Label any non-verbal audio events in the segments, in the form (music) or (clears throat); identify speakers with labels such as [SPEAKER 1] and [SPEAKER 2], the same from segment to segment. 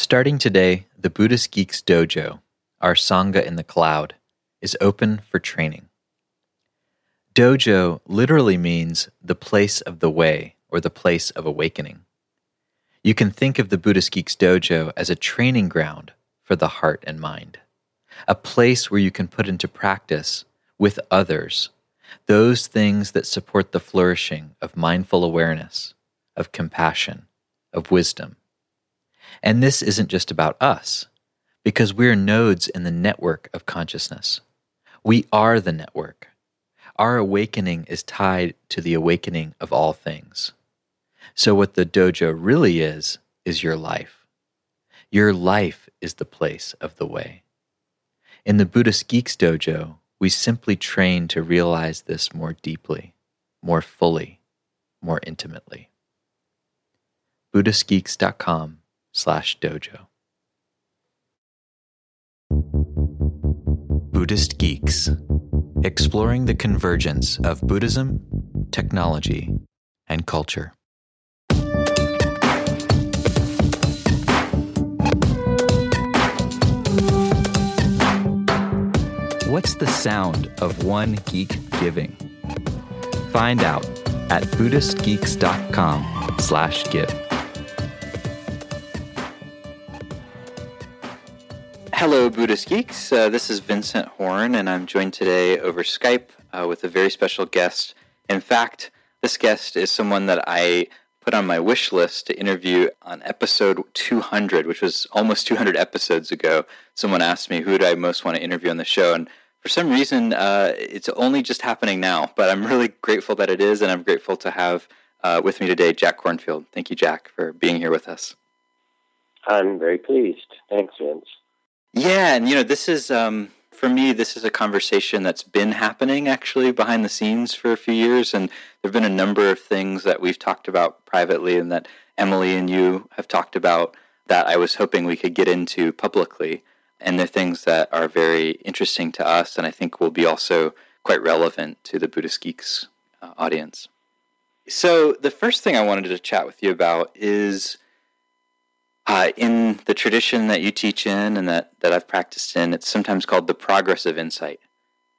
[SPEAKER 1] Starting today, the Buddhist Geeks Dojo, our Sangha in the cloud, is open for training. Dojo literally means the place of the way or the place of awakening. You can think of the Buddhist Geeks Dojo as a training ground for the heart and mind, a place where you can put into practice with others those things that support the flourishing of mindful awareness, of compassion, of wisdom. And this isn't just about us, because we're nodes in the network of consciousness. We are the network. Our awakening is tied to the awakening of all things. So, what the dojo really is, is your life. Your life is the place of the way. In the Buddhist Geeks Dojo, we simply train to realize this more deeply, more fully, more intimately. BuddhistGeeks.com slash dojo. Buddhist Geeks, exploring the convergence of Buddhism, technology, and culture. What's the sound of one geek giving? Find out at buddhistgeeks.com slash give. Hello, Buddhist Geeks. Uh, this is Vincent Horn, and I'm joined today over Skype uh, with a very special guest. In fact, this guest is someone that I put on my wish list to interview on episode 200, which was almost 200 episodes ago. Someone asked me who do I most want to interview on the show, and for some reason, uh, it's only just happening now. (laughs) But I'm really grateful that it is, and I'm grateful to have uh, with me today Jack Kornfield. Thank you, Jack, for being here with us.
[SPEAKER 2] I'm very pleased. Thanks, Vince.
[SPEAKER 1] Yeah, and you know, this is um, for me. This is a conversation that's been happening actually behind the scenes for a few years, and there've been a number of things that we've talked about privately, and that Emily and you have talked about that I was hoping we could get into publicly, and they're things that are very interesting to us, and I think will be also quite relevant to the Buddhist Geeks uh, audience. So, the first thing I wanted to chat with you about is uh, in the tradition that you teach in and that, that I've practiced in, it's sometimes called the progress of insight.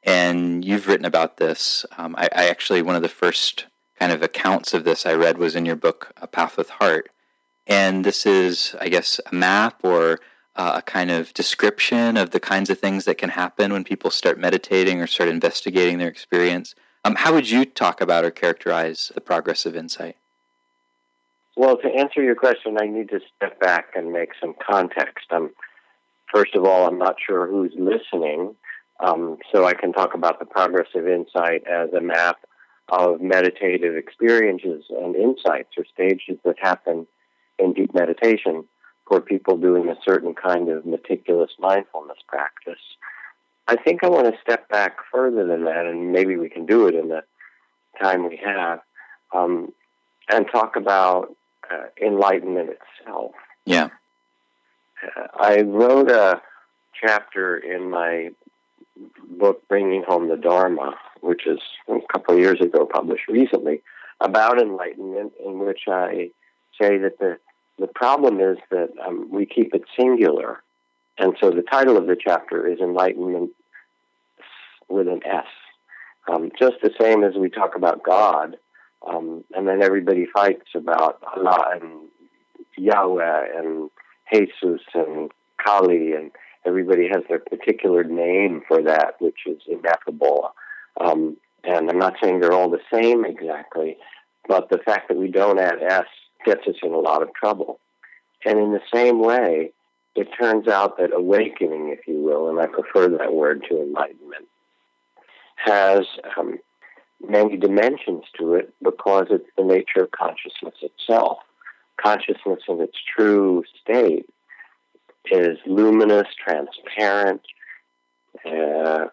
[SPEAKER 1] And you've written about this. Um, I, I, actually, one of the first kind of accounts of this I read was in your book, A Path with Heart. And this is, I guess, a map or uh, a kind of description of the kinds of things that can happen when people start meditating or start investigating their experience. Um, how would you talk about or characterize the progress of insight?
[SPEAKER 2] Well, to answer your question, I need to step back and make some context. Um, first of all, I'm not sure who's listening, um, so I can talk about the progress of insight as a map of meditative experiences and insights or stages that happen in deep meditation for people doing a certain kind of meticulous mindfulness practice. I think I want to step back further than that, and maybe we can do it in the time we have, um, and talk about uh, enlightenment itself.
[SPEAKER 1] Yeah.
[SPEAKER 2] Uh, I wrote a chapter in my book, Bringing Home the Dharma, which is a couple of years ago published recently, about enlightenment, in which I say that the the problem is that um, we keep it singular. And so the title of the chapter is Enlightenment with an S. Um, just the same as we talk about God, um, and then everybody fights about Allah and Yahweh and Jesus and Kali, and everybody has their particular name for that, which is ineffable. Um, and I'm not saying they're all the same exactly, but the fact that we don't add S gets us in a lot of trouble. And in the same way, it turns out that awakening, if you will, and I prefer that word to enlightenment, has um, many dimensions to it because it's the nature of consciousness itself. Consciousness in its true state is luminous, transparent, uh,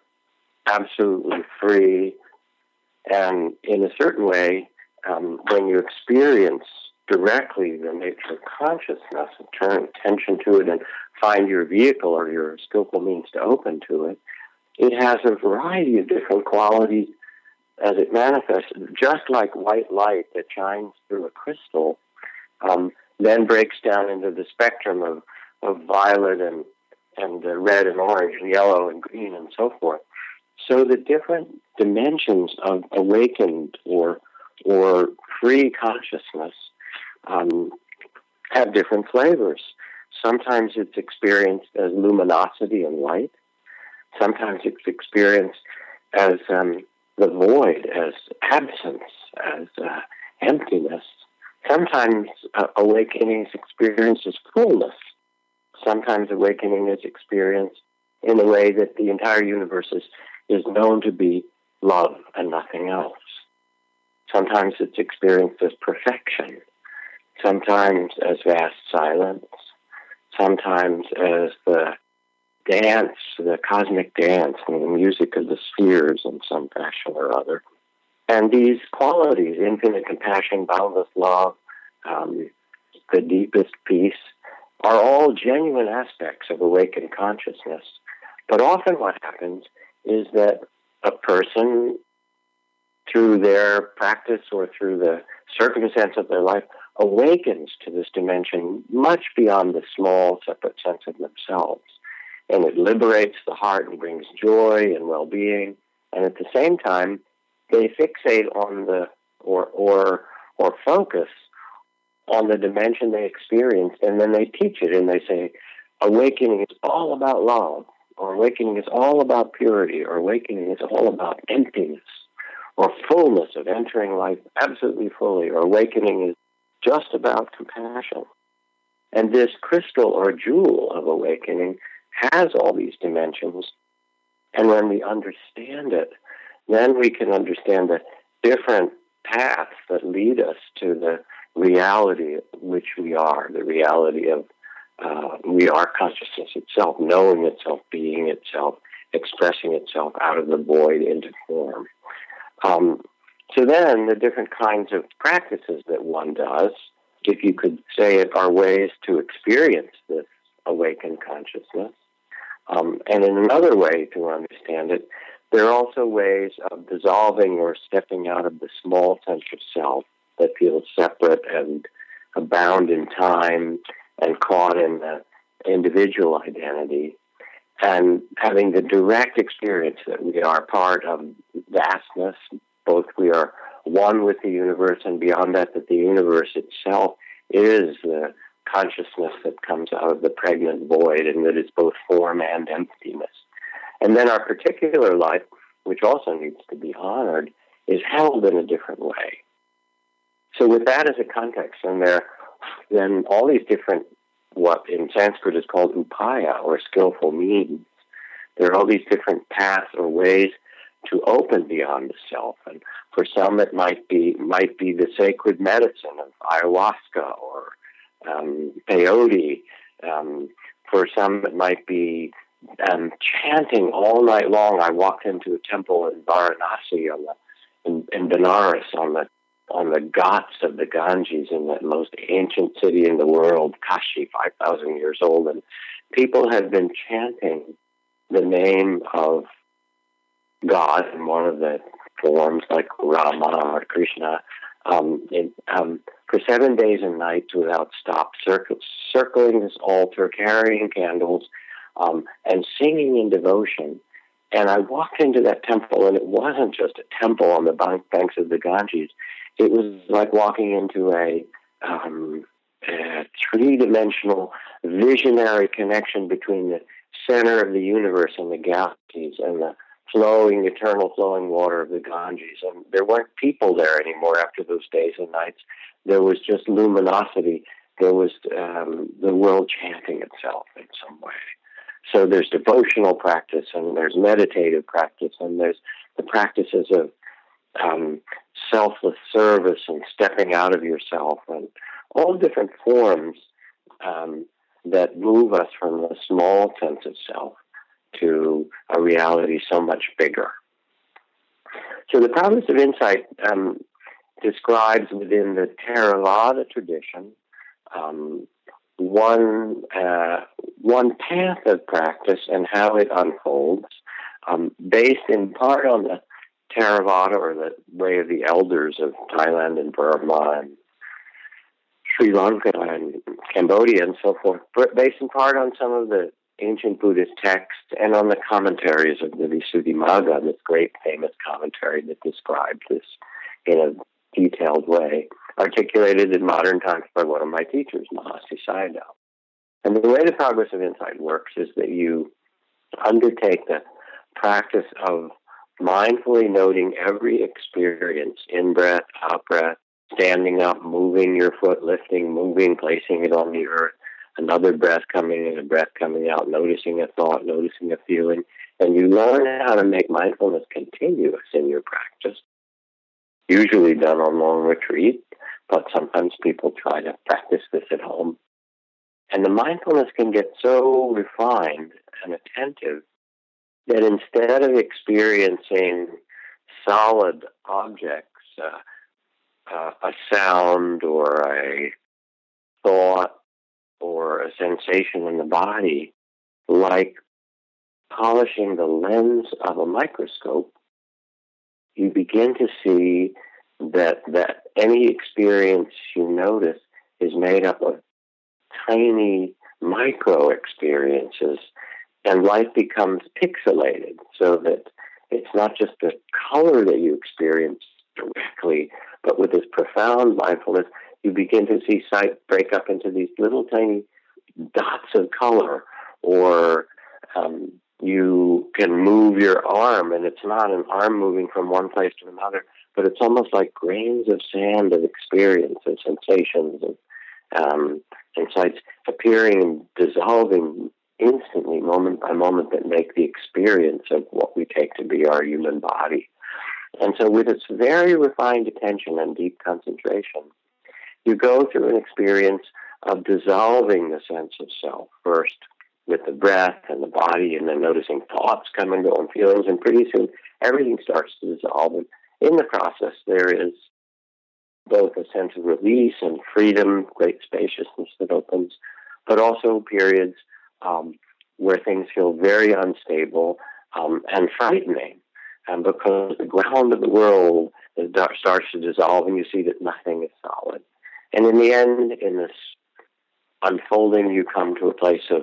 [SPEAKER 2] absolutely free, and in a certain way, um, when you experience directly the nature of consciousness and turn attention to it and find your vehicle or your skillful means to open to it, it has a variety of different qualities as it manifests, just like white light that shines through a crystal, um, then breaks down into the spectrum of of violet and and uh, red and orange and yellow and green and so forth. So the different dimensions of awakened or or free consciousness um, have different flavors. Sometimes it's experienced as luminosity and light. Sometimes it's experienced as um, the void, as absence, as uh, emptiness. Sometimes uh, awakening is experienced as fullness. Sometimes awakening is experienced in a way that the entire universe is, is known to be love and nothing else. Sometimes it's experienced as perfection, sometimes as vast silence, sometimes as the dance, the cosmic dance, and the music of the spheres in some fashion or other. And these qualities, infinite compassion, boundless love, um, the deepest peace, are all genuine aspects of awakened consciousness. But often what happens is that a person, through their practice or through the circumstance of their life, awakens to this dimension much beyond the small, separate sense of themselves. And it liberates the heart and brings joy and well being. And at the same time, they fixate on the or or or focus on the dimension they experienced, and then they teach it and they say, awakening is all about love, or awakening is all about purity, or awakening is all about emptiness, or fullness of entering life absolutely fully, or awakening is just about compassion. And this crystal or jewel of awakening has all these dimensions. And when we understand it, then we can understand the different paths that lead us to the reality which we are, the reality of uh, we are consciousness itself, knowing itself, being itself, expressing itself out of the void into form. Um, so then, the different kinds of practices that one does, if you could say it, are ways to experience this awakened consciousness. Um, and in another way to understand it, there are also ways of dissolving or stepping out of the small sense of self that feels separate and bound in time and caught in the individual identity. And having the direct experience that we are part of vastness, both we are one with the universe and beyond that, that the universe itself is the consciousness that comes out of the pregnant void and that is both form and emptiness. And then our particular life, which also needs to be honored, is held in a different way. So with that as a context, and there, then all these different, what in Sanskrit is called upaya or skillful means, there are all these different paths or ways to open beyond the self. And for some, it might be might be the sacred medicine of ayahuasca or peyote. Um, for some, it might be um, chanting all night long. I walked into a temple in Varanasi on the in, in Benares on the on the ghats of the Ganges in the most ancient city in the world, Kashi, 5,000 years old. And people had been chanting the name of God in one of the forms, like Rama or Krishna, um, um, for seven days and nights without stop, circ- circling this altar, carrying candles, um, and singing in devotion. And I walked into that temple, and it wasn't just a temple on the banks of the Ganges it was like walking into a, um, a three-dimensional visionary connection between the center of the universe and the galaxies and the flowing, eternal flowing water of the Ganges. And there weren't people there anymore after those days and nights. There was just luminosity. There was um, the world chanting itself in some way. So there's devotional practice and there's meditative practice and there's the practices of um, selfless service and stepping out of yourself and all different forms um, that move us from the small sense of self to a reality so much bigger. So the progress of insight um, describes within the Theravada tradition um, one uh, one path of practice and how it unfolds, um, based in part on the Theravada or the way of the elders of Thailand and Burma and Sri Lanka and Cambodia and so forth, based in part on some of the ancient Buddhist texts and on the commentaries of the Visuddhimagga, this great famous commentary that describes this in a detailed way, articulated in modern times by one of my teachers, Mahasi Sayadaw. And the way the progress of insight works is that you undertake the practice of mindfully noting every experience, in breath, out breath, standing up, moving your foot, lifting, moving, placing it on the earth, another breath coming in, a breath coming out, noticing a thought, noticing a feeling. And you learn how to make mindfulness continuous in your practice, usually done on long retreat, but sometimes people try to practice this at home. And the mindfulness can get so refined and attentive that instead of experiencing solid objects, uh, uh, a sound or a thought or a sensation in the body, like polishing the lens of a microscope, you begin to see that that any experience you notice is made up of tiny micro experiences and life becomes pixelated so that it's not just the color that you experience directly, but with this profound mindfulness, you begin to see sight break up into these little tiny dots of color, or um, you can move your arm, and it's not an arm moving from one place to another, but it's almost like grains of sand of experience and sensations and um, insights appearing and dissolving instantly, moment by moment, that make the experience of what we take to be our human body. And so, with its very refined attention and deep concentration, you go through an experience of dissolving the sense of self first with the breath and the body, and then noticing thoughts come and go and feelings, and pretty soon everything starts to dissolve. And in the process, there is both a sense of release and freedom, great spaciousness that opens, but also periods um, where things feel very unstable um, and frightening. And because the ground of the world starts to dissolve, and you see that nothing is solid. And in the end, in this unfolding, you come to a place of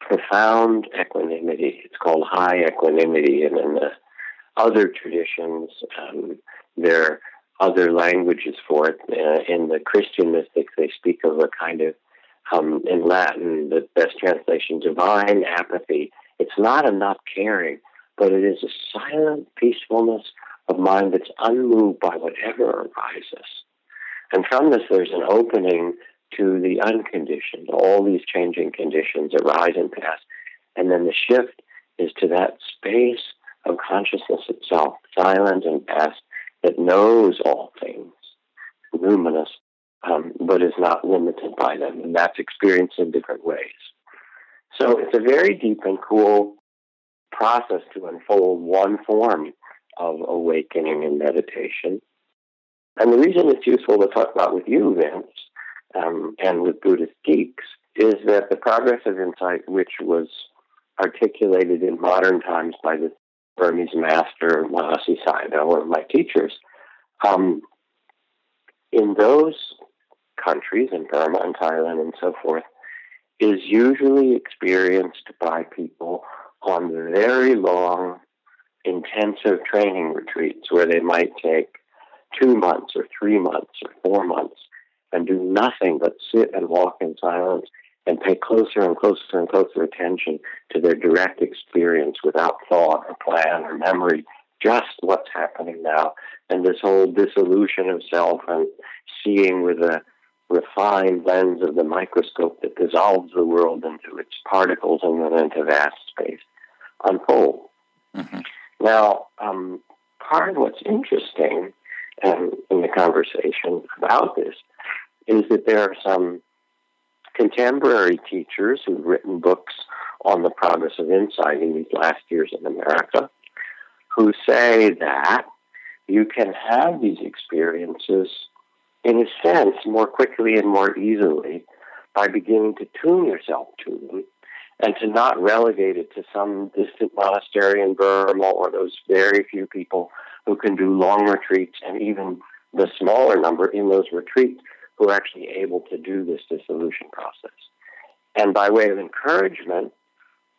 [SPEAKER 2] profound equanimity. It's called high equanimity, and in the other traditions, um, there are other languages for it. Uh, in the Christian mystics, they speak of a kind of um, in Latin, the best translation, divine apathy. It's not a not caring, but it is a silent peacefulness of mind that's unmoved by whatever arises. And from this, there's an opening to the unconditioned. All these changing conditions arise and pass. And then the shift is to that space of consciousness itself, silent and vast, that knows all things, luminous, um, but is not limited by them. And that's experienced in different ways. So it's a very deep and cool process to unfold one form of awakening and meditation. And the reason it's useful to talk about with you, Vince, um, and with Buddhist geeks, is that the progress of insight, which was articulated in modern times by the Burmese master Mahasi Sayadaw, one of my teachers, um, in those countries, in Burma and Thailand and so forth, is usually experienced by people on very long, intensive training retreats where they might take two months or three months or four months and do nothing but sit and walk in silence and pay closer and closer and closer attention to their direct experience without thought or plan or memory, just what's happening now. And this whole dissolution of self and seeing with a refined lens of the microscope that dissolves the world into its particles and then into vast space unfold. Mm-hmm. Now, um, part of what's interesting um, in the conversation about this is that there are some contemporary teachers who've written books on the progress of insight in these last years in America who say that you can have these experiences in a sense more quickly and more easily by beginning to tune yourself to them and to not relegate it to some distant monastery in Burma or those very few people who can do long retreats and even the smaller number in those retreats who are actually able to do this dissolution process. And by way of encouragement,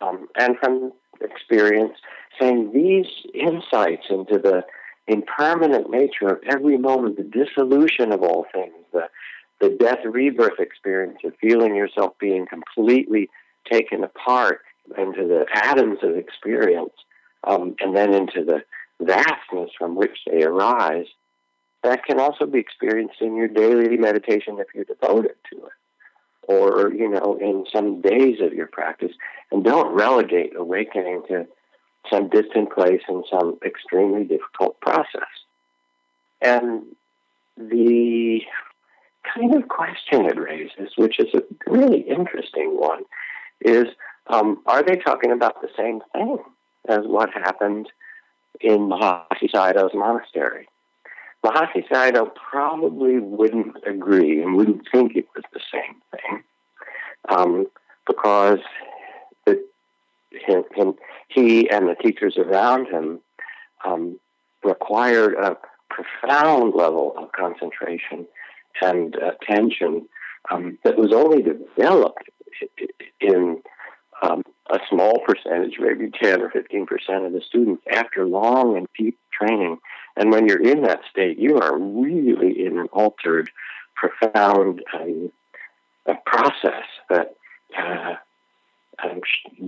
[SPEAKER 2] um, and from experience, saying these insights into the impermanent nature of every moment, the dissolution of all things, the, the death rebirth experience of feeling yourself being completely taken apart into the atoms of experience, um, and then into the vastness from which they arise, that can also be experienced in your daily meditation if you're devoted to it. Or you know in some days of your practice. And don't relegate awakening to some distant place in some extremely difficult process. And the kind of question it raises which is a really interesting one is um, are they talking about the same thing as what happened in Mahasi Sayadaw's monastery. Mahasi Sayadaw probably wouldn't agree and wouldn't think it was the same thing um, because it, him, him, he and the teachers around him um, required a profound level of concentration and attention um, that was only developed in um, a small percentage, maybe 10 or 15 percent of the students, after long and deep training. And when you're in that state, you are really in an altered, profound um, process that uh, um,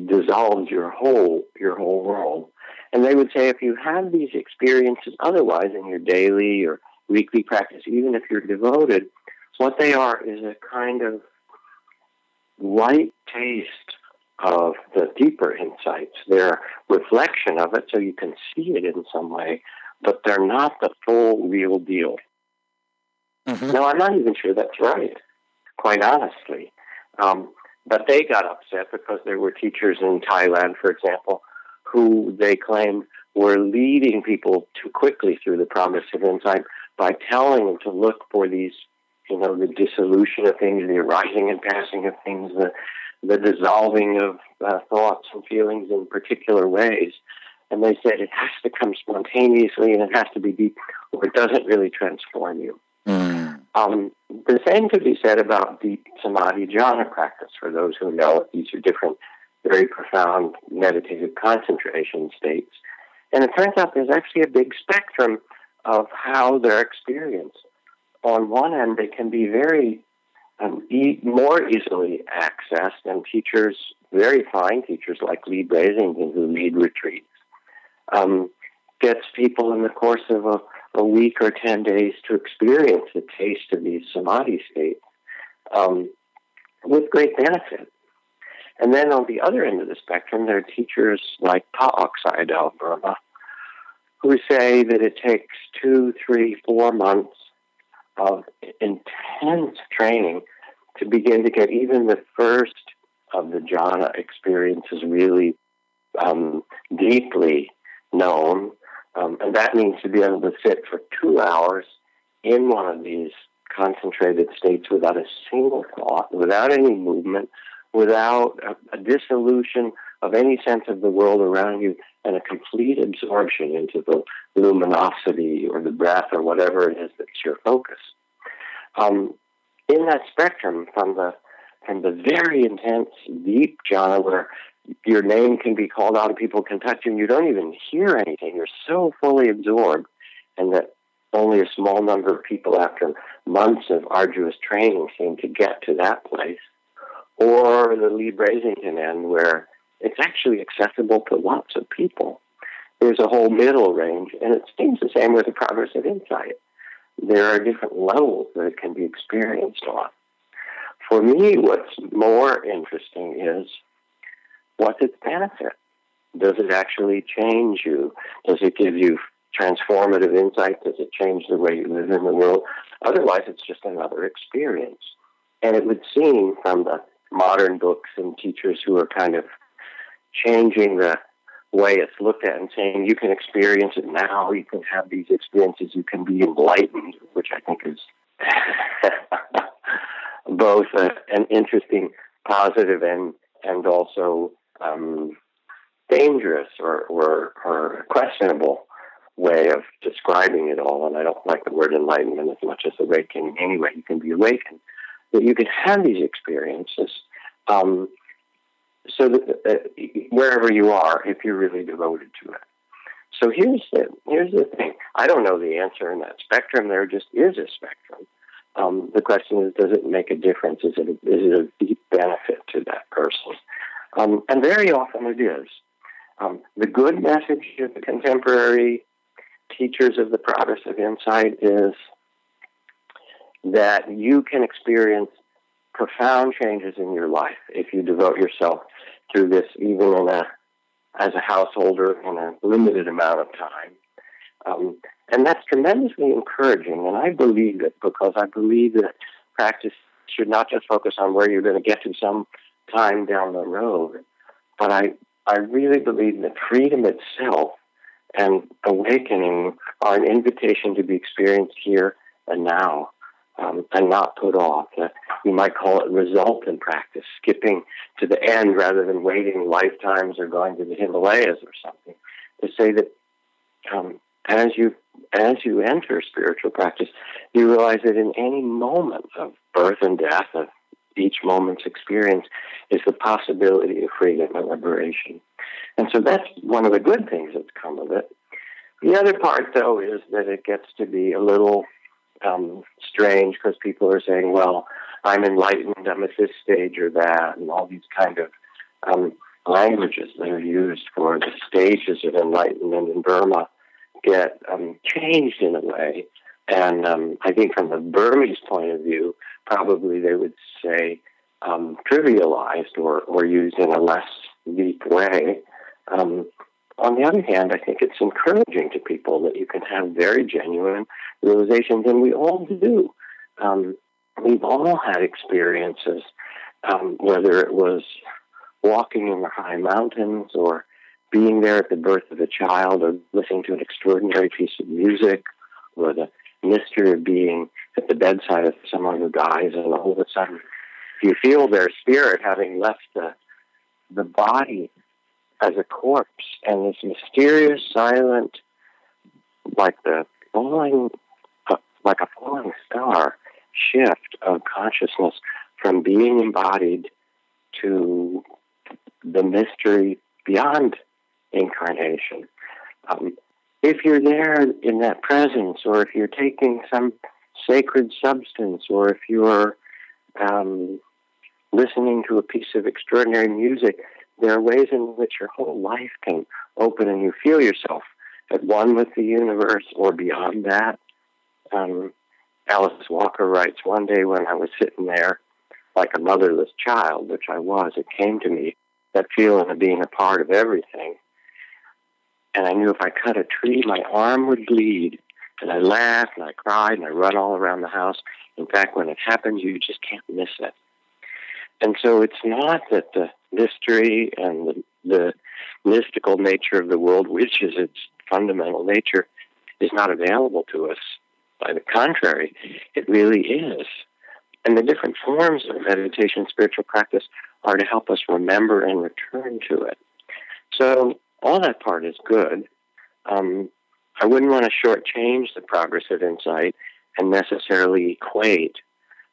[SPEAKER 2] dissolves your whole your whole world. And they would say if you have these experiences otherwise in your daily or weekly practice, even if you're devoted, what they are is a kind of light taste of the deeper insights. They're reflection of it, so you can see it in some way, but they're not the full real deal. Mm-hmm. Now, I'm not even sure that's right, quite honestly. Um, but they got upset because there were teachers in Thailand, for example, who they claimed were leading people too quickly through the progress of insight by telling them to look for these, you know, the dissolution of things, the arising and passing of things, the the dissolving of uh, thoughts and feelings in particular ways. And they said it has to come spontaneously and it has to be deep, or it doesn't really transform you. Mm. Um, the same could be said about deep samadhi jhana practice. For those who know it, these are different, very profound meditative concentration states. And it turns out there's actually a big spectrum of how they're experienced. On one end, they can be very um, e- more easily accessed, and teachers, very fine teachers like Leigh Brasington, who lead retreats, um, gets people in the course of a, a, week or 10 days to experience the taste of these samadhi states um, with great benefit. And then on the other end of the spectrum, there are teachers like Pa-Auk Sayadaw Burma, who say that it takes two, three, four months of intense training to begin to get even the first of the jhana experiences really um, deeply known. Um, and that means to be able to sit for two hours in one of these concentrated states without a single thought, without any movement, without a, a dissolution of any sense of the world around you, and a complete absorption into the luminosity or the breath or whatever it is that's your focus. Um, in that spectrum, from the from the very intense, deep jhana where your name can be called out and people can touch you and you don't even hear anything. You're so fully absorbed, and that only a small number of people after months of arduous training seem to get to that place. Or the Leigh Brasington end where it's actually accessible to lots of people. There's a whole middle range, and it seems the same with the progress of insight there are different levels that it can be experienced on. For me, what's more interesting is what's its benefit? Does it actually change you? Does it give you transformative insight? Does it change the way you live in the world? Otherwise, it's just another experience. And it would seem from the modern books and teachers who are kind of changing the way it's looked at and saying you can experience it now, you can have these experiences, you can be enlightened, which I think is (laughs) both a, an interesting positive and and also um, dangerous or, or, or questionable way of describing it all, and I don't like the word enlightenment as much as awakening anyway. You can be awakened, but you can have these experiences. Um, so that, uh, wherever you are, if you're really devoted to it. So here's the here's the thing. I don't know the answer in that spectrum. There just is a spectrum. Um, the question is, does it make a difference? Is it a, is it a deep benefit to that person? Um, and very often it is. Um, the good message of the contemporary teachers of the progress of insight is that you can experience profound changes in your life if you devote yourself to this, even in a as a householder in a limited amount of time. Um, and that's tremendously encouraging. And I believe it because I believe that practice should not just focus on where you're going to get to some time down the road, but I, I really believe that freedom itself and awakening are an invitation to be experienced here and now um, and not put off. Uh, you might call it resultant practice, skipping to the end rather than waiting lifetimes or going to the Himalayas or something. To say that um, as you as you enter spiritual practice, you realize that in any moment of birth and death, of each moment's experience, is the possibility of freedom and liberation. And so that's one of the good things that's come of it. The other part, though, is that it gets to be a little um, strange because people are saying, well, I'm enlightened, I'm at this stage or that, and all these kind of um, languages that are used for the stages of enlightenment in Burma get um, changed in a way. And um, I think from the Burmese point of view, probably they would say um, trivialized or, or used in a less deep way. On the other hand, I think it's encouraging to people that you can have very genuine realizations, and we all do. Um, we've all had experiences, um, whether it was walking in the high mountains or being there at the birth of a child or listening to an extraordinary piece of music or the mystery of being at the bedside of someone who dies and all of a sudden you feel their spirit having left the the body as a corpse and this mysterious silent like the falling uh, like a falling star shift of consciousness from being embodied to the mystery beyond incarnation. Um, if you're there in that presence, or if you're taking some sacred substance, or if you're um, listening to a piece of extraordinary music, there are ways in which your whole life can open and you feel yourself at one with the universe or beyond that. Um, Alice Walker writes, One day when I was sitting there like a motherless child, which I was, it came to me that feeling of being a part of everything. And I knew if I cut a tree, my arm would bleed. And I laughed and I cried and I run all around the house. In fact, when it happens, you just can't miss it. And so it's not that the mystery and the, the mystical nature of the world, which is its fundamental nature, is not available to us. By the contrary, it really is. And the different forms of meditation, and spiritual practice, are to help us remember and return to it. So all that part is good. Um, I wouldn't want to shortchange the progress of insight and necessarily equate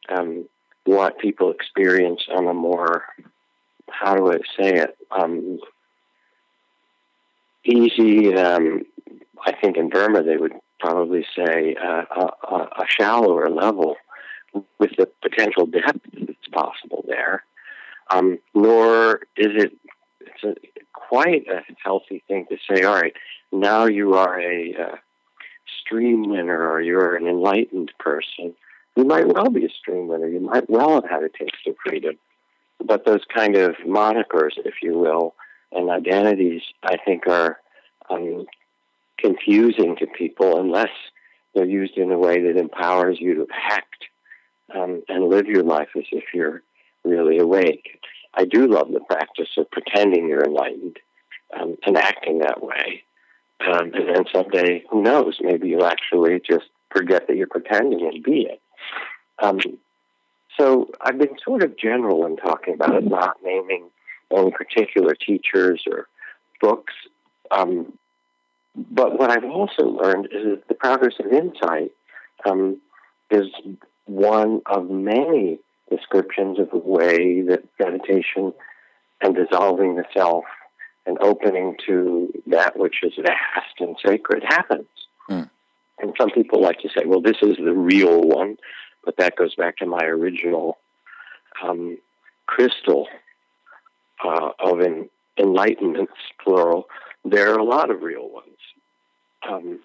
[SPEAKER 2] um, what people experience on a more, how do I say it, um, easy, um, I think in Burma they would probably say uh, a, a, shallower level with the potential depth that's possible there. Um, nor is it it's a, quite a healthy thing to say, all right, now you are a uh, stream winner or you're an enlightened person you might well be a stream winner. You might well have had a taste of freedom. But those kind of monikers, if you will, and identities, I think are um, confusing to people unless they're used in a way that empowers you to act um, and live your life as if you're really awake. I do love the practice of pretending you're enlightened um, and acting that way. Um, and then someday, who knows, maybe you actually just forget that you're pretending and be it. Um, so I've been sort of general in talking about it, not naming any particular teachers or books. Um, but what I've also learned is that the progress of insight um, is one of many descriptions of the way that meditation and dissolving the self and opening to that which is vast and sacred happens. Mm. And some people like to say, well, this is the real one, but that goes back to my original um, crystal uh, of en- enlightenments, plural. There are a lot of real ones. Um,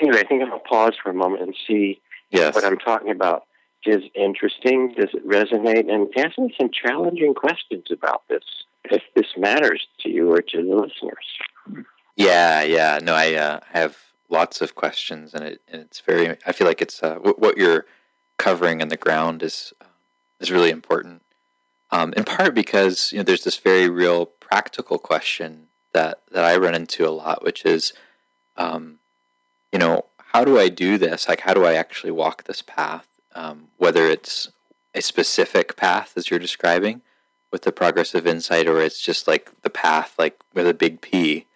[SPEAKER 2] anyway, I think I'm going to pause for a moment and see yes. what I'm talking about is interesting. Does it resonate? And ask me some challenging questions about this if this matters to you or to the listeners.
[SPEAKER 1] Yeah, yeah. No, I uh, have lots of questions, and, it, and it's very. I feel like it's uh, w- what you're covering in the ground is uh, is really important. Um, in part because you know there's this very real practical question that that I run into a lot, which is, um, you know, how do I do this? Like, how do I actually walk this path? Um, whether it's a specific path as you're describing with the progress of insight, or it's just like the path, like with a big P,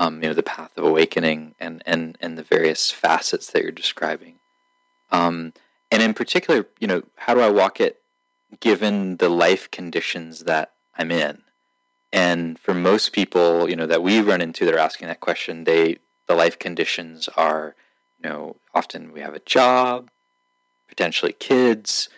[SPEAKER 1] um, you know, the path of awakening, and and and the various facets that you're describing. Um, and in particular, you know, how do I walk it given the life conditions that I'm in? And for most people, you know, that we run into, they're asking that question. They the life conditions are, you know, often we have a job, potentially kids,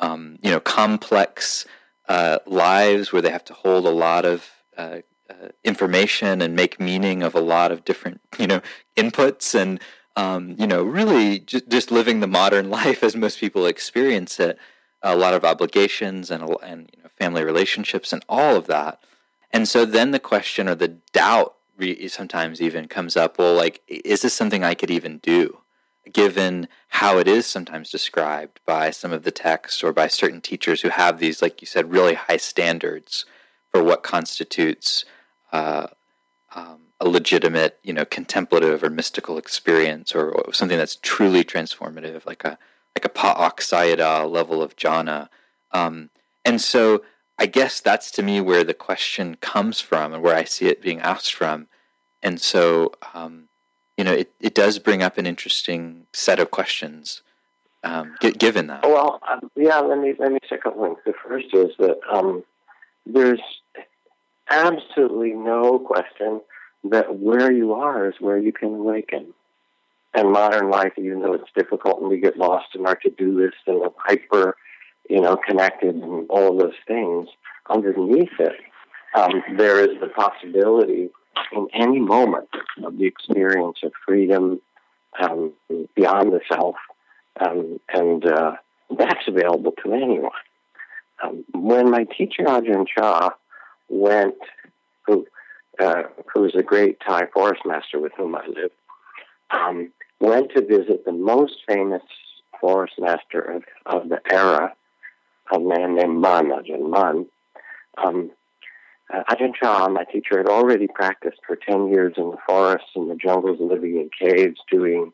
[SPEAKER 1] um, you know, complex uh, lives where they have to hold a lot of uh, uh, information and make meaning of a lot of different, (laughs) you know, inputs and um, you know, really just, just living the modern (laughs) life as most people experience it. A lot of obligations and and you know, family relationships and all of that. And so then the question or the doubt re- sometimes even comes up. Well, like, is this something I could even do? Given how it is sometimes described by some of the texts or by certain teachers who have these, like you said, really high standards for what constitutes uh, um, a legitimate, you know, contemplative or mystical experience, or, or something that's truly transformative, like a like a Pa-Auk Sayadaw level of jhana. Um, and so, I guess that's to me where the question comes from, and where I see it being asked from. And so, um, you know, it, it does bring up an interesting set of questions. Um, given that,
[SPEAKER 2] well, um, yeah. Let me let me say a. The first is that um, there's absolutely no question that where you are is where you can awaken. And modern life, even though it's difficult and we get lost in our to-do list and we're hyper, you know, connected and all those things, underneath it, um, there is the possibility in any moment of the experience of freedom um, beyond the self, um, and uh, that's available to anyone. Um, when my teacher Ajahn Chah went, who uh, was a great Thai forest master with whom I lived, um, went to visit the most famous forest master of, of the era, a man named Mun, Ajahn Mun. Um, uh, Ajahn Chah, my teacher, had already practiced for 10 years in the forests, and the jungles, living in caves, doing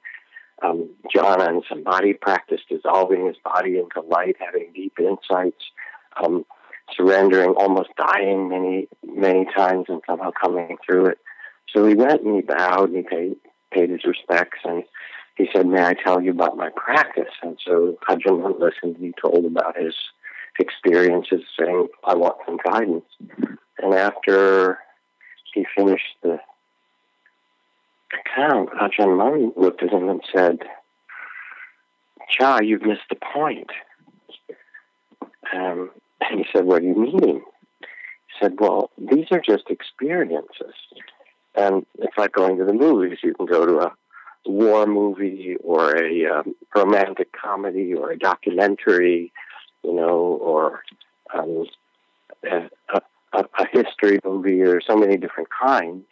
[SPEAKER 2] um, jhana and samadhi practice, dissolving his body into light, having deep insights, um, surrendering, almost dying many, many times and somehow coming through it. So he went and he bowed and he paid, paid his respects and he said, May I tell you about my practice? And so Ajahn listened and he told about his experiences, saying, I want some guidance. And after he finished the account, Ajahn Mun looked at him and said, Chah, you've missed the point. Um, and he said, What do you mean? He said, Well, these are just experiences. And it's like going to the movies. You can go to a war movie or a um, romantic comedy or a documentary, you know, or um, a, a, a history movie or so many different kinds,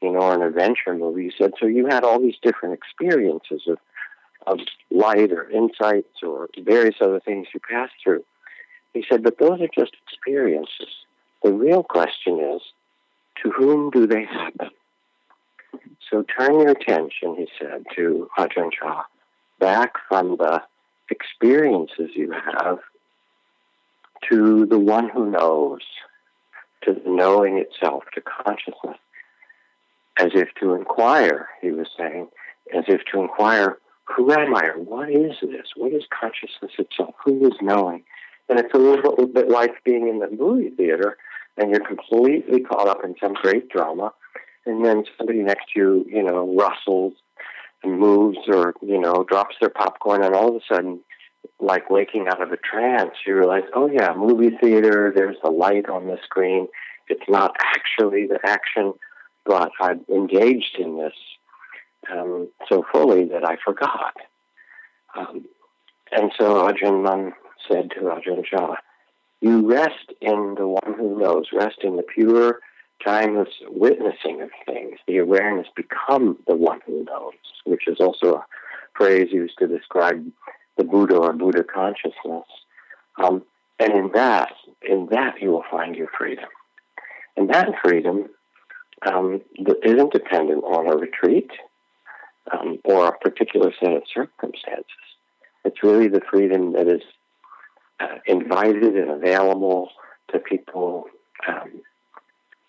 [SPEAKER 2] you know, or an adventure movie. He said, so you had all these different experiences of, of light or insights or various other things you passed through. He said, but those are just experiences. The real question is, to whom do they happen? So turn your attention, he said to Ajahn Chah, back from the experiences you have to the one who knows, to the knowing itself, to consciousness. as if to inquire, he was saying, as if to inquire, who am I what is this? What is consciousness itself? Who is knowing? And it's a little bit, like being in the movie theater and you're completely caught up in some great drama and then somebody next to you, you know, rustles and moves or, you know, drops their popcorn and all of a sudden like waking out of a trance, you realize, oh yeah, movie theater, there's the light on the screen. It's not actually the action, but I've engaged in this um, so fully that I forgot. Um, and so Ajahn Mun said to Ajahn Chah, you rest in the one who knows, rest in the pure, timeless witnessing of things. The awareness become the one who knows, which is also a phrase used to describe the Buddha or Buddha consciousness. Um, and in that, in that you will find your freedom. And that freedom um, isn't dependent on a retreat um, or a particular set of circumstances. It's really the freedom that is uh, invited and available to people um,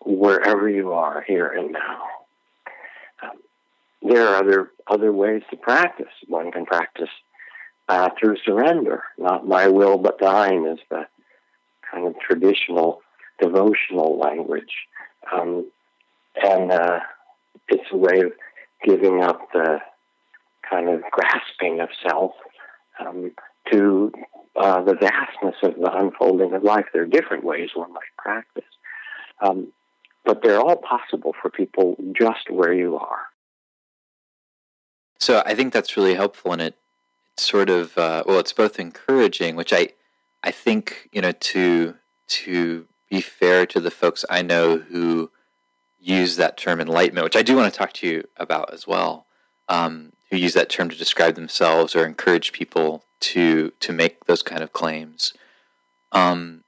[SPEAKER 2] wherever you are here and now. Um, there are other other ways to practice. One can practice uh, through surrender. Not my will, but thine is the kind of traditional devotional language. Um, and uh, it's a way of giving up the kind of grasping of self um, to uh, the vastness of the unfolding of life. There are different ways one might practice. Um, but they're all possible for people just where you are.
[SPEAKER 1] So I think that's really helpful, and it sort of uh, well, it's both encouraging, which I I think you know to to be fair to the folks I know who use that term enlightenment, which I do want to talk to you about as well, um, who use that term to describe themselves or encourage people to to make those kind of claims. Um,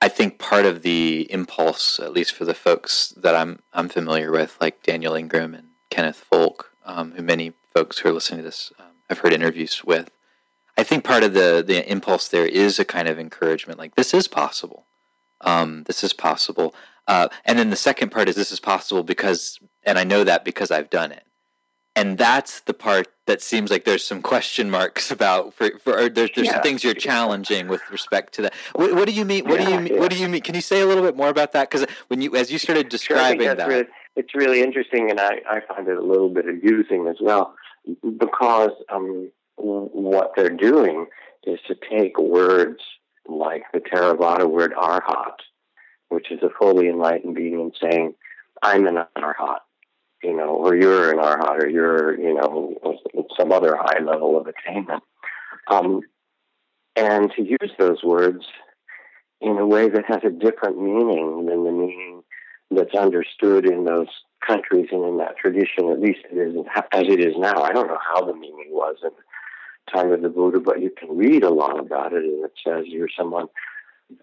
[SPEAKER 1] I think part of the impulse, at least for the folks that I'm I'm familiar with, like Daniel Ingram and Kenneth Folk, um, who many folks who are listening to this um, have heard interviews with, I think part of the the impulse there is a kind of encouragement, like this is possible. Um, this is possible. Uh, and then the second part is this is possible because, and I know that because I've done it. And that's the part that seems like there's some question marks about for, for there's, there's yeah. some things you're challenging with respect to that. What, what do you mean? What yeah, do you mean? Yeah. What do you mean? Can you say a little bit more about that? Because when you, as you started describing
[SPEAKER 2] sure,
[SPEAKER 1] that,
[SPEAKER 2] really, it's really interesting, and I, I find it a little bit amusing as well, because um, what they're doing is to take words like the Theravada word arhat, which is a fully enlightened being, and saying, I'm an arhat, you know, or you're an arhat, or you're, you know, some other high level of attainment. Um, and to use those words in a way that has a different meaning than the meaning that's understood in those countries and in that tradition, at least it is as it is now. I don't know how the meaning was in time of the Buddha, but you can read a lot about it, and it says you're someone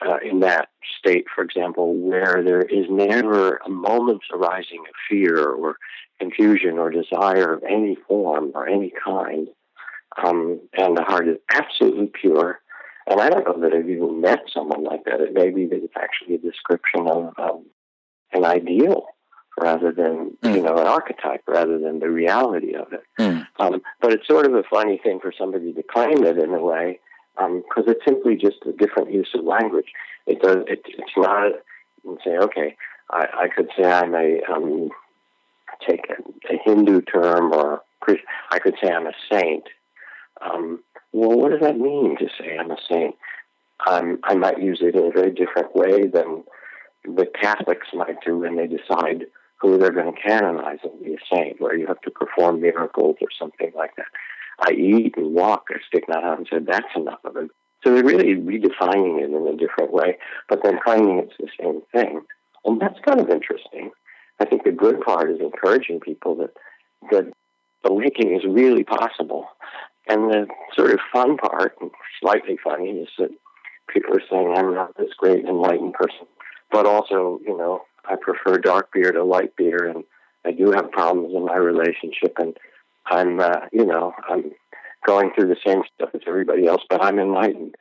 [SPEAKER 2] uh, in that state, for example, where there is never a moment's arising of fear or confusion or desire of any form or any kind, um, and the heart is absolutely pure. And I don't know that I've even met someone like that. It may be that it's actually a description of um, an ideal rather than mm. you know an archetype rather than the reality of it. Mm. Um, but it's sort of a funny thing for somebody to claim it in a way because um, it's simply just a different use of language. It does. It, it's not. Say, okay, I, I could say I'm a um, take a, a, Hindu term or I could say I'm a saint. Um, well, what does that mean to say I'm a saint? Um, I might use it in a very different way than the Catholics might do when they decide who they're going to canonize and be a saint, where you have to perform miracles or something like that. I eat and walk. I stick my out and said, that's enough of it. So they're really redefining it in a different way, but then claiming it's the same thing. And that's kind of interesting. I think the good part is encouraging people that, that the awakening is really possible. And the sort of fun part, and slightly funny, is that people are saying, I'm not this great enlightened person. But also, you know, I prefer dark beer to light beer, and I do have problems in my relationship, and I'm, uh, you know, I'm going through the same stuff as everybody else, but I'm enlightened.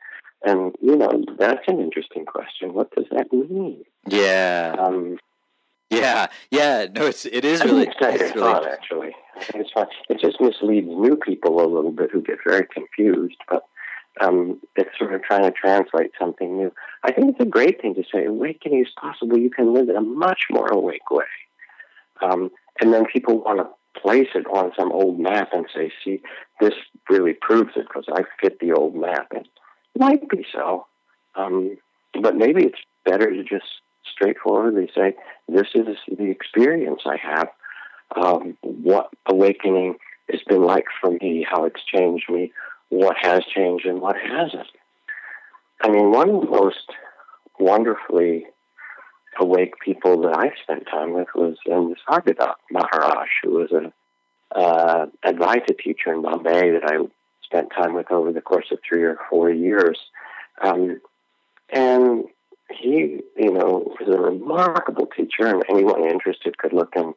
[SPEAKER 2] And you know, that's an interesting question. What does that mean?
[SPEAKER 1] Yeah. Um, yeah. Yeah. No, it's it is really.
[SPEAKER 2] It's kind of
[SPEAKER 1] it's really
[SPEAKER 2] fun, actually. It's fun. It just misleads new people a little bit who get very confused, but um, it's sort of trying to translate something new. I think it's a great thing to say awakening is possible. You can live in a much more awake way. Um, and then people want to place it on some old map and say, see, this really proves it because I fit the old map. It might be so. Um, but maybe it's better to just straightforwardly say, this is the experience I have. Um, what awakening has been like for me, how it's changed me, what has changed and what hasn't. I mean, one of the most wonderfully awake people that I spent time with was um, Nisargadatta Maharaj, who was a uh, Advaita teacher in Bombay that I spent time with over the course of three or four years. Um, and he, you know, was a remarkable teacher, and anyone interested could look in,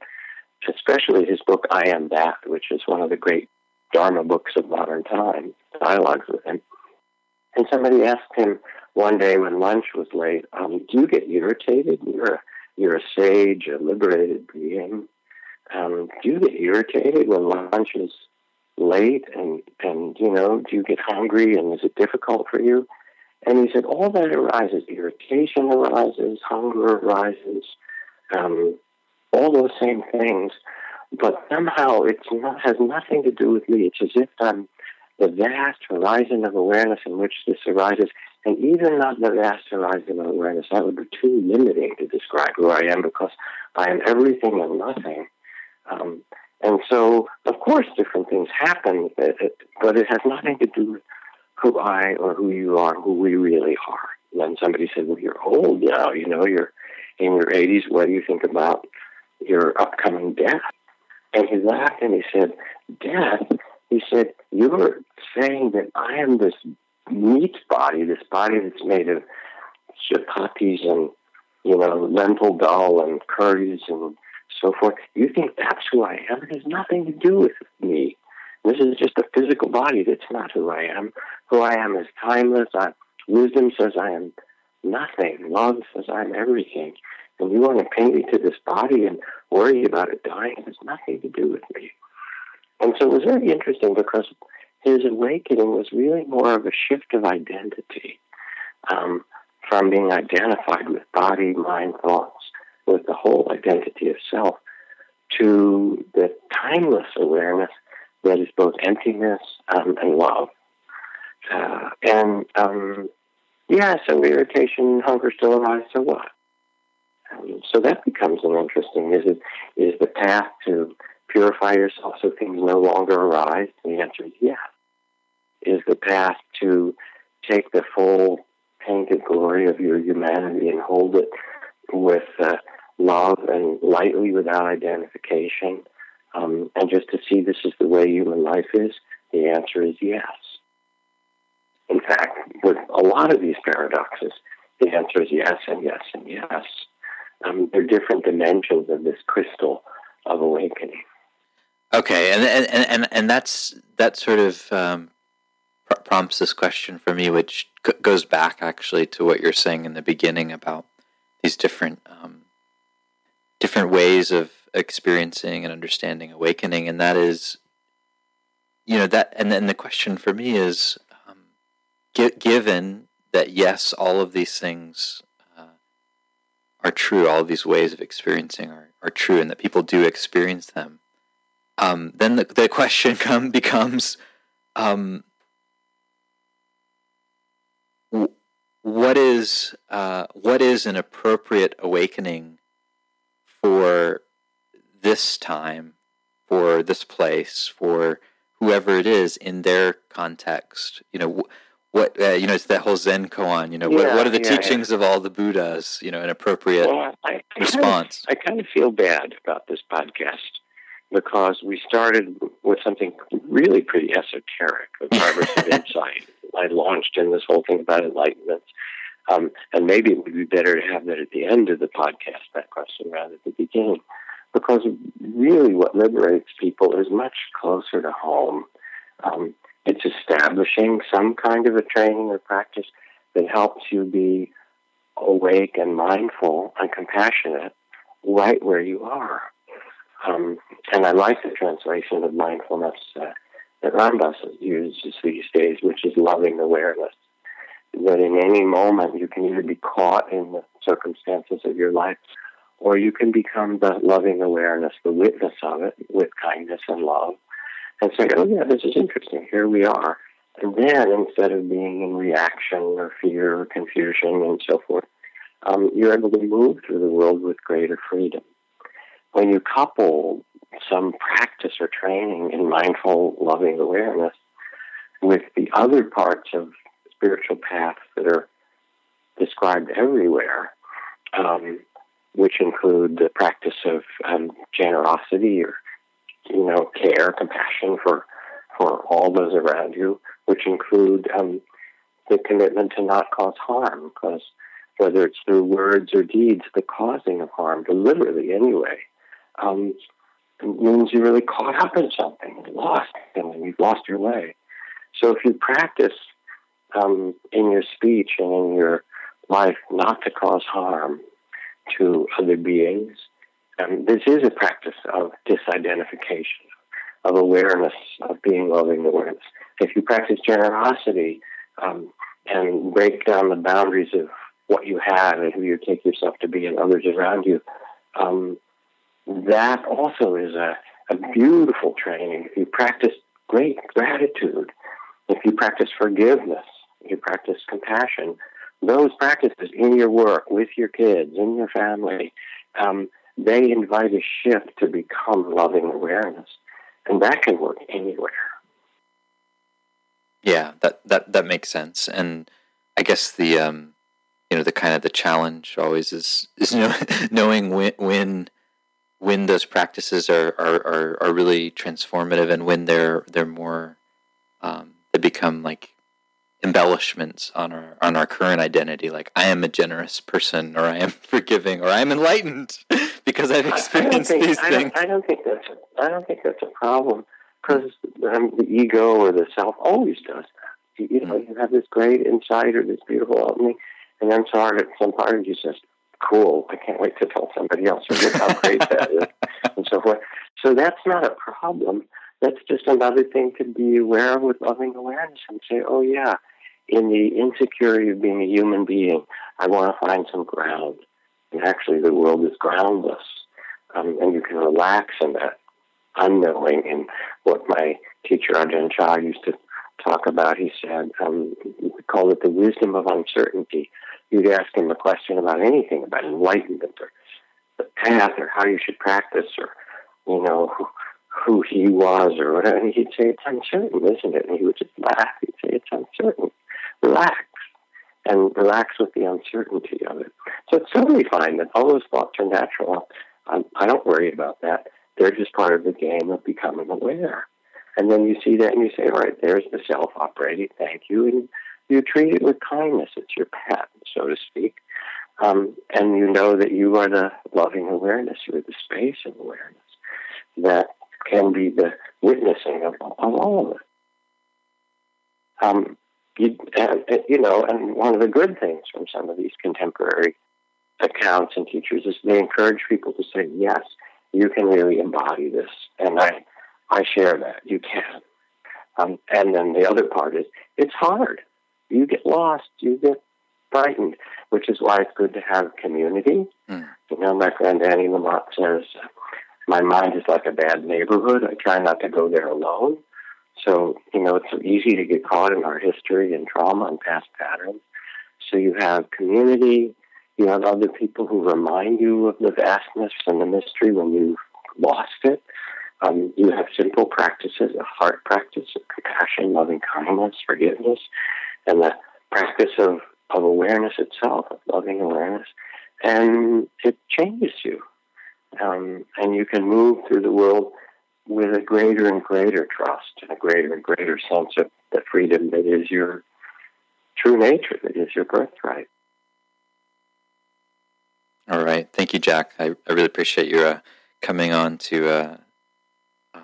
[SPEAKER 2] especially his book "I Am That," which is one of the great Dharma books of modern times, dialogues with him. And somebody asked him one day when lunch was late, um, "Do you get irritated? You're a, you're a sage, a liberated being. Um, do you get irritated when lunch is late? And and you know, do you get hungry? And is it difficult for you?" And he said, all that arises, irritation arises, hunger arises, um, all those same things. But somehow it's not has nothing to do with me. It's as if I'm the vast horizon of awareness in which this arises. And even not the vast horizon of awareness, that would be too limiting to describe who I am because I am everything and nothing. Um, and so, of course, different things happen, but it has nothing to do with who I or who you are, who we really are. When somebody said, Well, you're old now, you know, you're in your 80s, what do you think about your upcoming death? And he laughed and he said, Death? He said, You're saying that I am this meat body, this body that's made of chapatis and, you know, lentil dal and curries and so forth. You think that's who I am? It has nothing to do with me. This is just a physical body. That's not who I am. Who I am is timeless. I, wisdom says I am nothing. Love says I'm everything. And you want to pin me to this body and worry about it dying. It has nothing to do with me. And so it was very interesting because his awakening was really more of a shift of identity um, from being identified with body, mind, thoughts, with the whole identity of self, to the timeless awareness that is both emptiness um, and love. Uh, and um, yeah, so irritation, hunger still arise. So what? Um, so that becomes an interesting. Is it is the path to purify yourself so things no longer arise? The answer is yes. Is the path to take the full painted glory of your humanity and hold it with uh, love and lightly without identification? um, and just to see this is the way human life is? The answer is yes. In fact, with a lot of these paradoxes, the answer is yes and yes and yes. Um, they're different dimensions of this crystal of awakening.
[SPEAKER 1] Okay, and and and, and that's that sort of um, pr- prompts this question for me, which goes back actually to what you're saying in the beginning about these different um, different ways of experiencing and understanding awakening, and that is, you know, that, and then the question for me is, um, given that yes, all of these things uh, are true, all of these ways of experiencing are, are true, and that people do experience them, um, then the, the question (laughs) come becomes, um, what is uh, what is an appropriate awakening for this time, for this place, for whoever it is in their context. You know, what uh, you know, it's that whole Zen koan. You know, yeah, what, what, are the yeah, teachings yeah. of all the Buddhas? You know, an appropriate well, I, I response.
[SPEAKER 2] Kind of, I kind of feel bad about this podcast because we started with something really pretty esoteric, the progress of insight. I launched in this whole thing about enlightenment. Um, and maybe it would be better to have that at the end of the podcast, that question, rather than the beginning because really what liberates people is much closer to home. Um, it's establishing some kind of a training or practice that helps you be awake and mindful and compassionate right where you are. Um, and I like the translation of mindfulness uh, that Ram Dass uses these days, which is loving awareness. That in any moment you can either be caught in the circumstances of your life or you can become the loving awareness, the witness of it with kindness and love, and say, oh, yeah, this is interesting. Here we are. And then instead of being in reaction or fear or confusion and so forth, um, you're able to move through the world with greater freedom. When you couple some practice or training in mindful, loving awareness with the other parts of spiritual paths that are described everywhere, um, which include the practice of um, generosity or, you know, care, compassion for for all those around you, which include um, the commitment to not cause harm, because whether it's through words or deeds, the causing of harm, deliberately anyway, um, means you're really caught up in something, lost, and you've lost your way. So if you practice um, in your speech and in your life not to cause harm to other beings, um, this is a practice of disidentification, of awareness, of being loving awareness. If you practice generosity um, and break down the boundaries of what you have and who you take yourself to be and others around you, um, that also is a, a beautiful training. If you practice great gratitude, if you practice forgiveness, if you practice compassion, those practices in your work, with your kids, in your family, um, they invite a shift to become loving awareness. And that can work anywhere.
[SPEAKER 1] Yeah, that, that, that makes sense. And I guess the, um, you know the kind of the challenge always is is (laughs) know, knowing when when when those practices are, are, are, are, really transformative and when they're they're more um, they become like embellishments on our on our current identity like I am a generous person or I am (laughs) forgiving or I am enlightened (laughs) because I've experienced
[SPEAKER 2] think,
[SPEAKER 1] these
[SPEAKER 2] I
[SPEAKER 1] things.
[SPEAKER 2] Don't, I don't think that's a, I don't think that's a problem because um, the ego or the self always does that. You, you know, mm. you have this great insight or this beautiful opening, and then some some part of you says, "Cool, I can't wait to tell somebody else. (laughs) How great that is," and so forth. So that's not a problem. That's just another thing to be aware of with loving awareness and say, "Oh yeah." In the insecurity of being a human being, I want to find some ground. And actually, the world is groundless. Um, and you can relax in that unknowing. And what my teacher Ajahn Chah used to talk about, he said, um, we call it the wisdom of uncertainty. You'd ask him a question about anything, about enlightenment or the path or how you should practice or, you know, who, who he was or whatever. And he'd say, it's uncertain, isn't it? And he would just laugh. He'd say, it's uncertain. Relax. And relax with the uncertainty of it. So it's totally fine that all those thoughts are natural. I, I don't worry about that. They're just part of the game of becoming aware. And then you see that and you say, all right, there's the self operating, thank you. And you treat it with kindness. It's your pet, so to speak. Um, and you know that you are the loving awareness, you're the space of awareness that can be the witnessing of, of all of it. Um, you, and, you know, and one of the good things from some of these contemporary accounts and teachers is they encourage people to say, yes, you can really embody this. And I, I share that. You can. Um, and then the other part is it's hard. You get lost. You get frightened, which is why it's good to have community. Mm. You know, my friend Annie Lamott says, my mind is like a bad neighborhood. I try not to go there alone. So, you know, it's easy to get caught in our history and trauma and past patterns. So you have community, you have other people who remind you of the vastness and the mystery when you've lost it. Um, you have simple practices, a heart practice of compassion, loving kindness, forgiveness, and the practice of, of awareness itself, of loving awareness. And it changes you. Um, and you can move through the world with a greater and greater trust and a greater and greater sense of the freedom that is your true nature, that is your birthright.
[SPEAKER 1] All right. Thank you, Jack. I, I really appreciate your uh, coming on to uh, uh,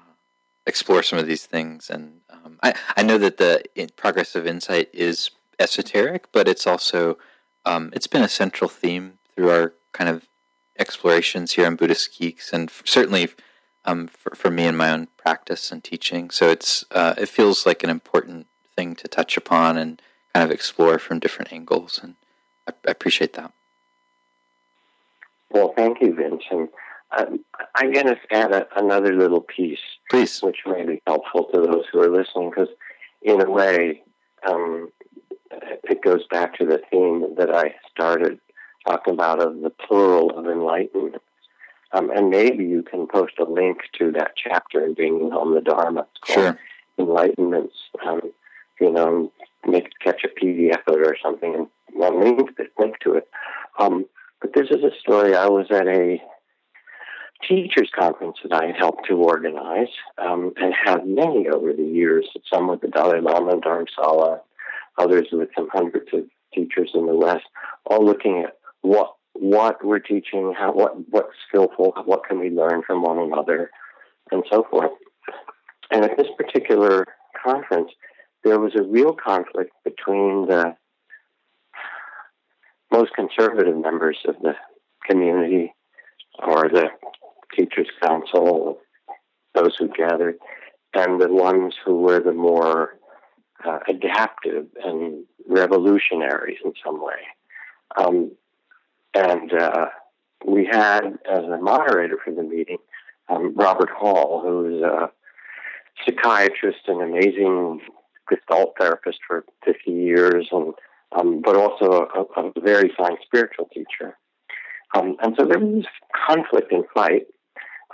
[SPEAKER 1] explore some of these things. And um, I, I know that the progress of insight is esoteric, but it's also um, it's been a central theme through our kind of explorations here on Buddhist Geeks, and certainly um, for, for me in my own practice and teaching. So it's uh, it feels like an important thing to touch upon and kind of explore from different angles, and I, I appreciate that.
[SPEAKER 2] Well, thank you, Vincent. Um, I'm going to add a, another little piece,
[SPEAKER 1] please,
[SPEAKER 2] which may be helpful to those who are listening, because in a way, um, it goes back to the theme that I started talking about of the plural of enlightenment. Um, and maybe you can post a link to that chapter in Bringing Home the Dharma.
[SPEAKER 1] sure.
[SPEAKER 2] Enlightenments. Um, you know, make catch a PDF of it or something and well, link, link to it. Um, but this is a story. I was at a teachers conference that I helped to organize um, and had many over the years, some with the Dalai Lama and Dharamsala, others with some hundreds of teachers in the West, all looking at what what we're teaching, how what what's skillful, what can we learn from one another, and so forth. And at this particular conference, there was a real conflict between the most conservative members of the community or the teachers council those who gathered and the ones who were the more uh, adaptive and revolutionary in some way um, and uh, we had as a moderator for the meeting um, robert hall who's a psychiatrist and amazing gestalt therapist for 50 years and um, but also a, a, very fine spiritual teacher. Um, and so there was conflict and fight.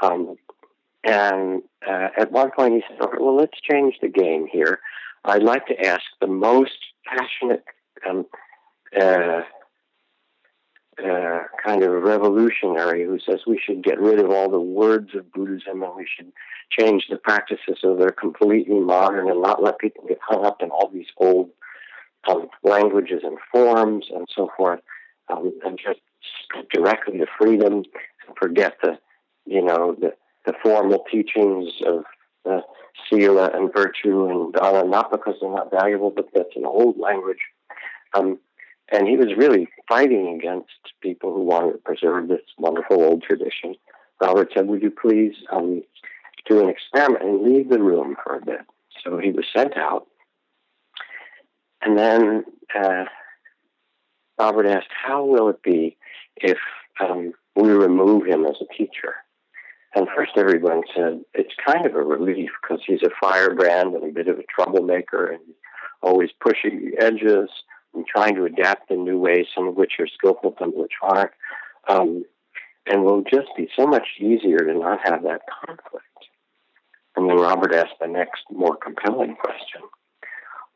[SPEAKER 2] Um, and uh, at one point he said, well, let's change the game here. I'd like to ask the most passionate um, uh, uh, kind of revolutionary who says we should get rid of all the words of Buddhism and we should change the practices so they're completely modern and not let people get hung up in all these old um, languages and forms and so forth, um, and just directly to freedom and forget the, you know, the, the formal teachings of the sila and virtue and dharma, not because they're not valuable, but that's an old language. Um, and he was really fighting against people who wanted to preserve this wonderful old tradition. Robert said, Would you please um, do an experiment and leave the room for a bit? So he was sent out and then uh, Robert asked, How will it be if um, we remove him as a teacher? And first, everyone said, It's kind of a relief because he's a firebrand and a bit of a troublemaker and always pushing the edges and trying to adapt in new ways, some of which are skillful, some of which aren't. Um, and will just be so much easier to not have that conflict. And then Robert asked the next, more compelling question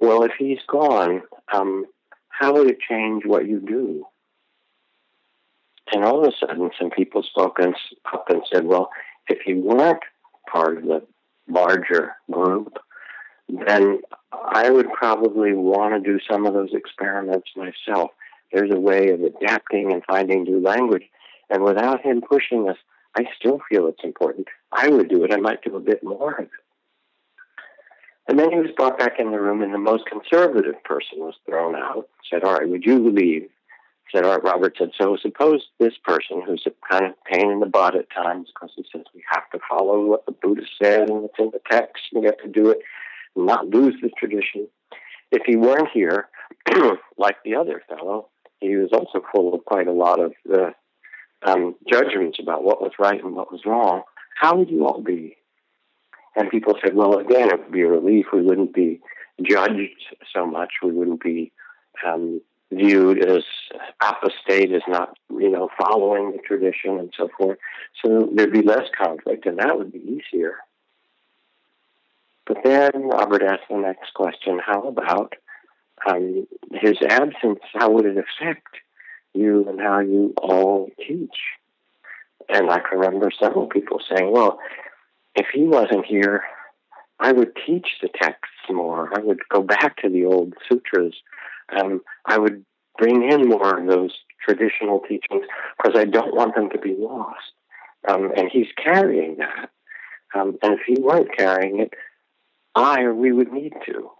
[SPEAKER 2] well, if he's gone, um, how would it change what you do? And all of a sudden, some people spoke up and said, well, if you weren't part of the larger group, then I would probably want to do some of those experiments myself. There's a way of adapting and finding new language. And without him pushing us, I still feel it's important. I would do it. I might do a bit more of it. And then he was brought back in the room, and the most conservative person was thrown out. Said, "All right, would you leave?" Said, "All right." Robert said, "So suppose this person, who's a kind of pain in the butt at times, because he says we have to follow what the Buddha said and it's in the text, and we have to do it, and not lose the tradition. If he weren't here, (clears throat) like the other fellow, he was also full of quite a lot of the um, judgments about what was right and what was wrong. How would you all be?" And people said, well, again, it would be a relief. We wouldn't be judged so much. We wouldn't be um, viewed as apostate, as not, you know, following the tradition and so forth. So there'd be less conflict, and that would be easier. But then Robert asked the next question: How about um, his absence? How would it affect you and how you all teach? And I can remember several people saying, "Well, if he wasn't here, I would teach the texts more. I would go back to the old sutras. Um, I would bring in more of those traditional teachings because I don't want them to be lost. Um, and he's carrying that. Um, and if he weren't carrying it, I or we would need to.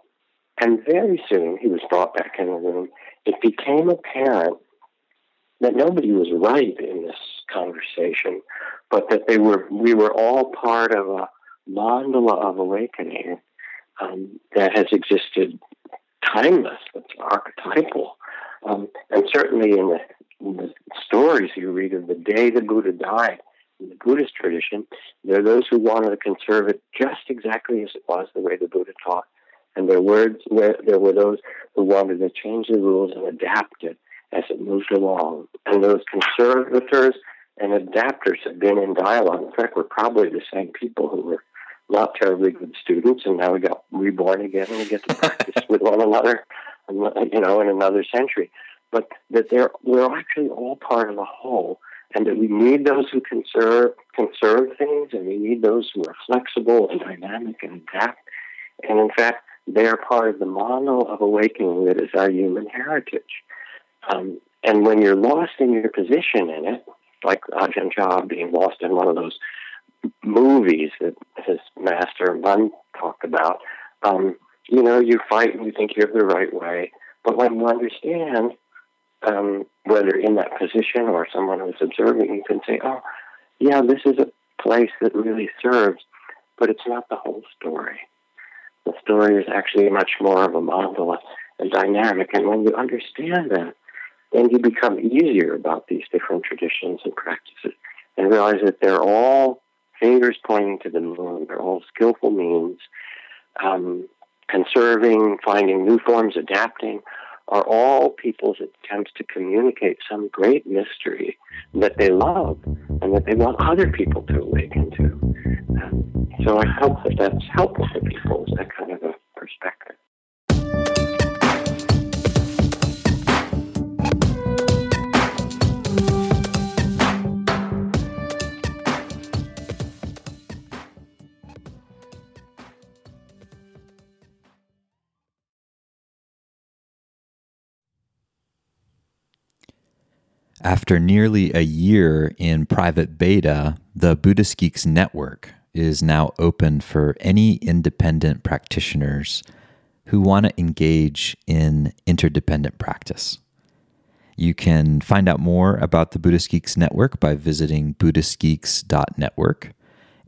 [SPEAKER 2] And very soon he was brought back in the room. It became apparent that nobody was right in this conversation, but that they were we were all part of a mandala of awakening um, that has existed timeless, that's archetypal. Um, and certainly in the, in the stories you read of the day the Buddha died, in the Buddhist tradition, there are those who wanted to conserve it just exactly as it was, the way the Buddha taught. And there were, there were those who wanted to change the rules and adapt it as it moved along. And those conservators and adapters have been in dialogue. In fact, we're probably the same people who were not terribly good students, and now we got reborn again, and we get to (laughs) practice with one another, you know, in another century. But that they're we're actually all part of a whole, and that we need those who conserve conserve things, and we need those who are flexible and dynamic and adapt. And in fact, they are part of the model of awakening that is our human heritage. Um, and when you're lost in your position in it, like Ajahn Chah being lost in one of those movies that his master Mun talked about, um, you know, you fight and you think you're the right way. But when you understand, um, whether in that position or someone who's observing, you can say, oh, yeah, this is a place that really serves, but it's not the whole story. The story is actually much more of a mandala and dynamic. And when you understand that, then you become easier about these different traditions and practices and realize that they're all fingers pointing to the moon. They're all skillful means. Um, conserving, finding new forms, adapting, are all people's attempts to communicate some great mystery that they love and that they want other people to awaken to. Um, so I hope that that's helpful to people, that kind of a perspective.
[SPEAKER 1] After nearly a year in private beta, the Buddhist Geeks Network is now open for any independent practitioners who want to engage in interdependent practice. You can find out more about the Buddhist Geeks Network by visiting BuddhistGeeks.network.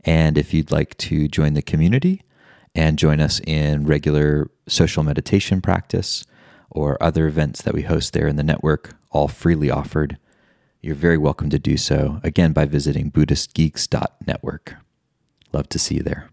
[SPEAKER 1] And if you'd like to join the community and join us in regular social meditation practice or other events that we host there in the network, all freely offered, you're very welcome to do so, again, by visiting BuddhistGeeks.network. Love to see you there.